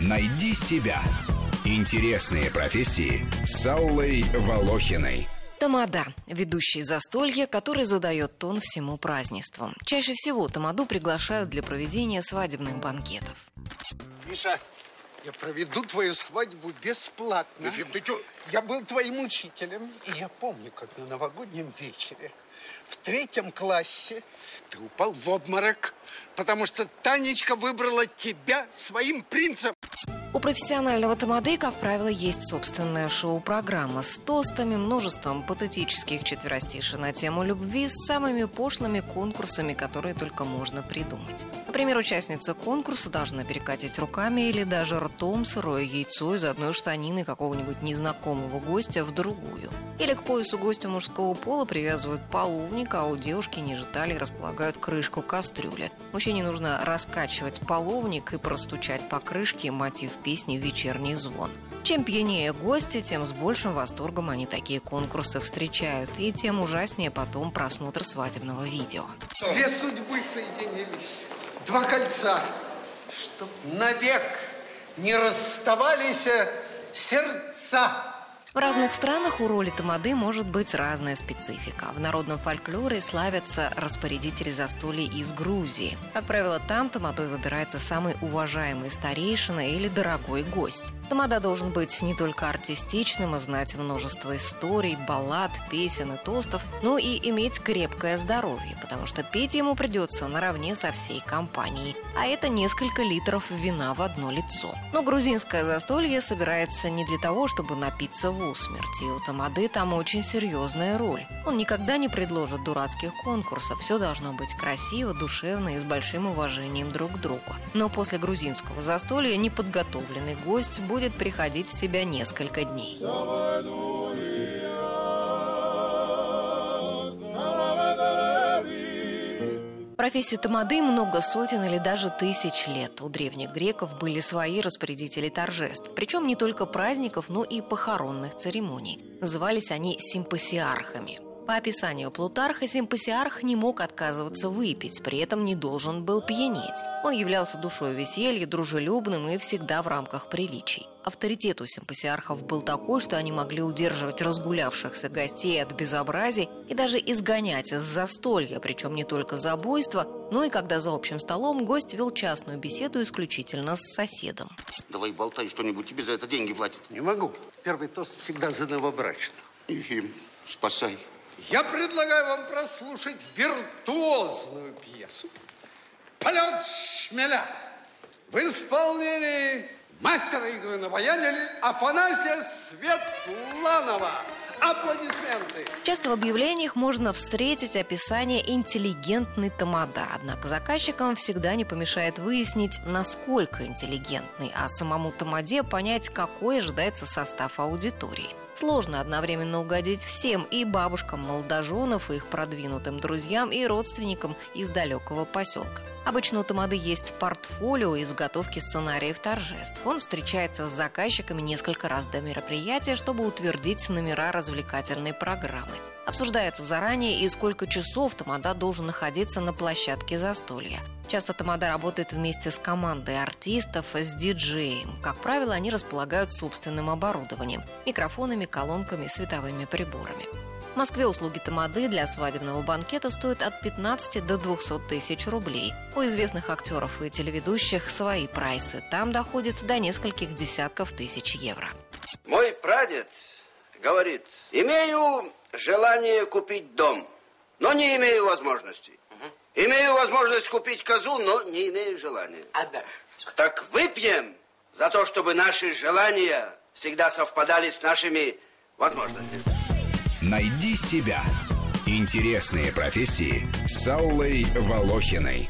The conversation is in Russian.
Найди себя. Интересные профессии с Аллой Волохиной. Тамада – ведущий застолья, который задает тон всему празднеству. Чаще всего Тамаду приглашают для проведения свадебных банкетов. Миша, я проведу твою свадьбу бесплатно. Ефим, ты чё? Я был твоим учителем, и я помню, как на новогоднем вечере в третьем классе ты упал в обморок, потому что Танечка выбрала тебя своим принцем. У профессионального тамады, как правило, есть собственная шоу-программа с тостами, множеством патетических четверостишей на тему любви с самыми пошлыми конкурсами, которые только можно придумать. Например, участница конкурса должна перекатить руками или даже ртом сырое яйцо из одной штанины какого-нибудь незнакомого гостя в другую. Или к поясу гостя мужского пола привязывают половник, а у девушки ниже талии располагают крышку кастрюли. Мужчине нужно раскачивать половник и простучать по крышке мотив песни «Вечерний звон». Чем пьянее гости, тем с большим восторгом они такие конкурсы встречают, и тем ужаснее потом просмотр свадебного видео. Две судьбы соединились, два кольца, чтоб навек не расставались сердца. В разных странах у роли тамады может быть разная специфика. В народном фольклоре славятся распорядители застолий из Грузии. Как правило, там тамадой выбирается самый уважаемый старейшина или дорогой гость. Тамада должен быть не только артистичным и знать множество историй, баллад, песен и тостов, но и иметь крепкое здоровье, потому что петь ему придется наравне со всей компанией. А это несколько литров вина в одно лицо. Но грузинское застолье собирается не для того, чтобы напиться в усмерть, и у Тамады там очень серьезная роль. Он никогда не предложит дурацких конкурсов, все должно быть красиво, душевно и с большим уважением друг к другу. Но после грузинского застолья неподготовленный гость будет приходить в себя несколько дней. Профессии тамады много сотен или даже тысяч лет. У древних греков были свои распорядители торжеств, причем не только праздников, но и похоронных церемоний. Назывались они симпосиархами. По описанию Плутарха, симпосиарх не мог отказываться выпить, при этом не должен был пьянеть. Он являлся душой веселья, дружелюбным и всегда в рамках приличий. Авторитет у симпосиархов был такой, что они могли удерживать разгулявшихся гостей от безобразий и даже изгонять из застолья, причем не только за буйство, но и когда за общим столом гость вел частную беседу исключительно с соседом. Давай болтай что-нибудь, тебе за это деньги платят. Не могу. Первый тост всегда за новобрачных. Ефим, спасай. Я предлагаю вам прослушать виртуозную пьесу «Полет шмеля» в исполнении мастера игры на баяне Афанасия Светланова. Аплодисменты. Часто в объявлениях можно встретить описание интеллигентный тамада, однако заказчикам всегда не помешает выяснить, насколько интеллигентный, а самому тамаде понять, какой ожидается состав аудитории. Сложно одновременно угодить всем и бабушкам молодоженов, и их продвинутым друзьям, и родственникам из далекого поселка. Обычно у Тамады есть портфолио из заготовки сценариев торжеств. Он встречается с заказчиками несколько раз до мероприятия, чтобы утвердить номера развлекательной программы. Обсуждается заранее и сколько часов Тамада должен находиться на площадке застолья. Часто Тамада работает вместе с командой артистов, с диджеем. Как правило, они располагают собственным оборудованием – микрофонами, колонками, световыми приборами. В Москве услуги тамады для свадебного банкета стоят от 15 до 200 тысяч рублей. У известных актеров и телеведущих свои прайсы. Там доходит до нескольких десятков тысяч евро. Мой прадед говорит, имею желание купить дом, но не имею возможности. Имею возможность купить козу, но не имею желания. А да. Так выпьем за то, чтобы наши желания всегда совпадали с нашими возможностями. Найди себя. Интересные профессии с Аллой Волохиной.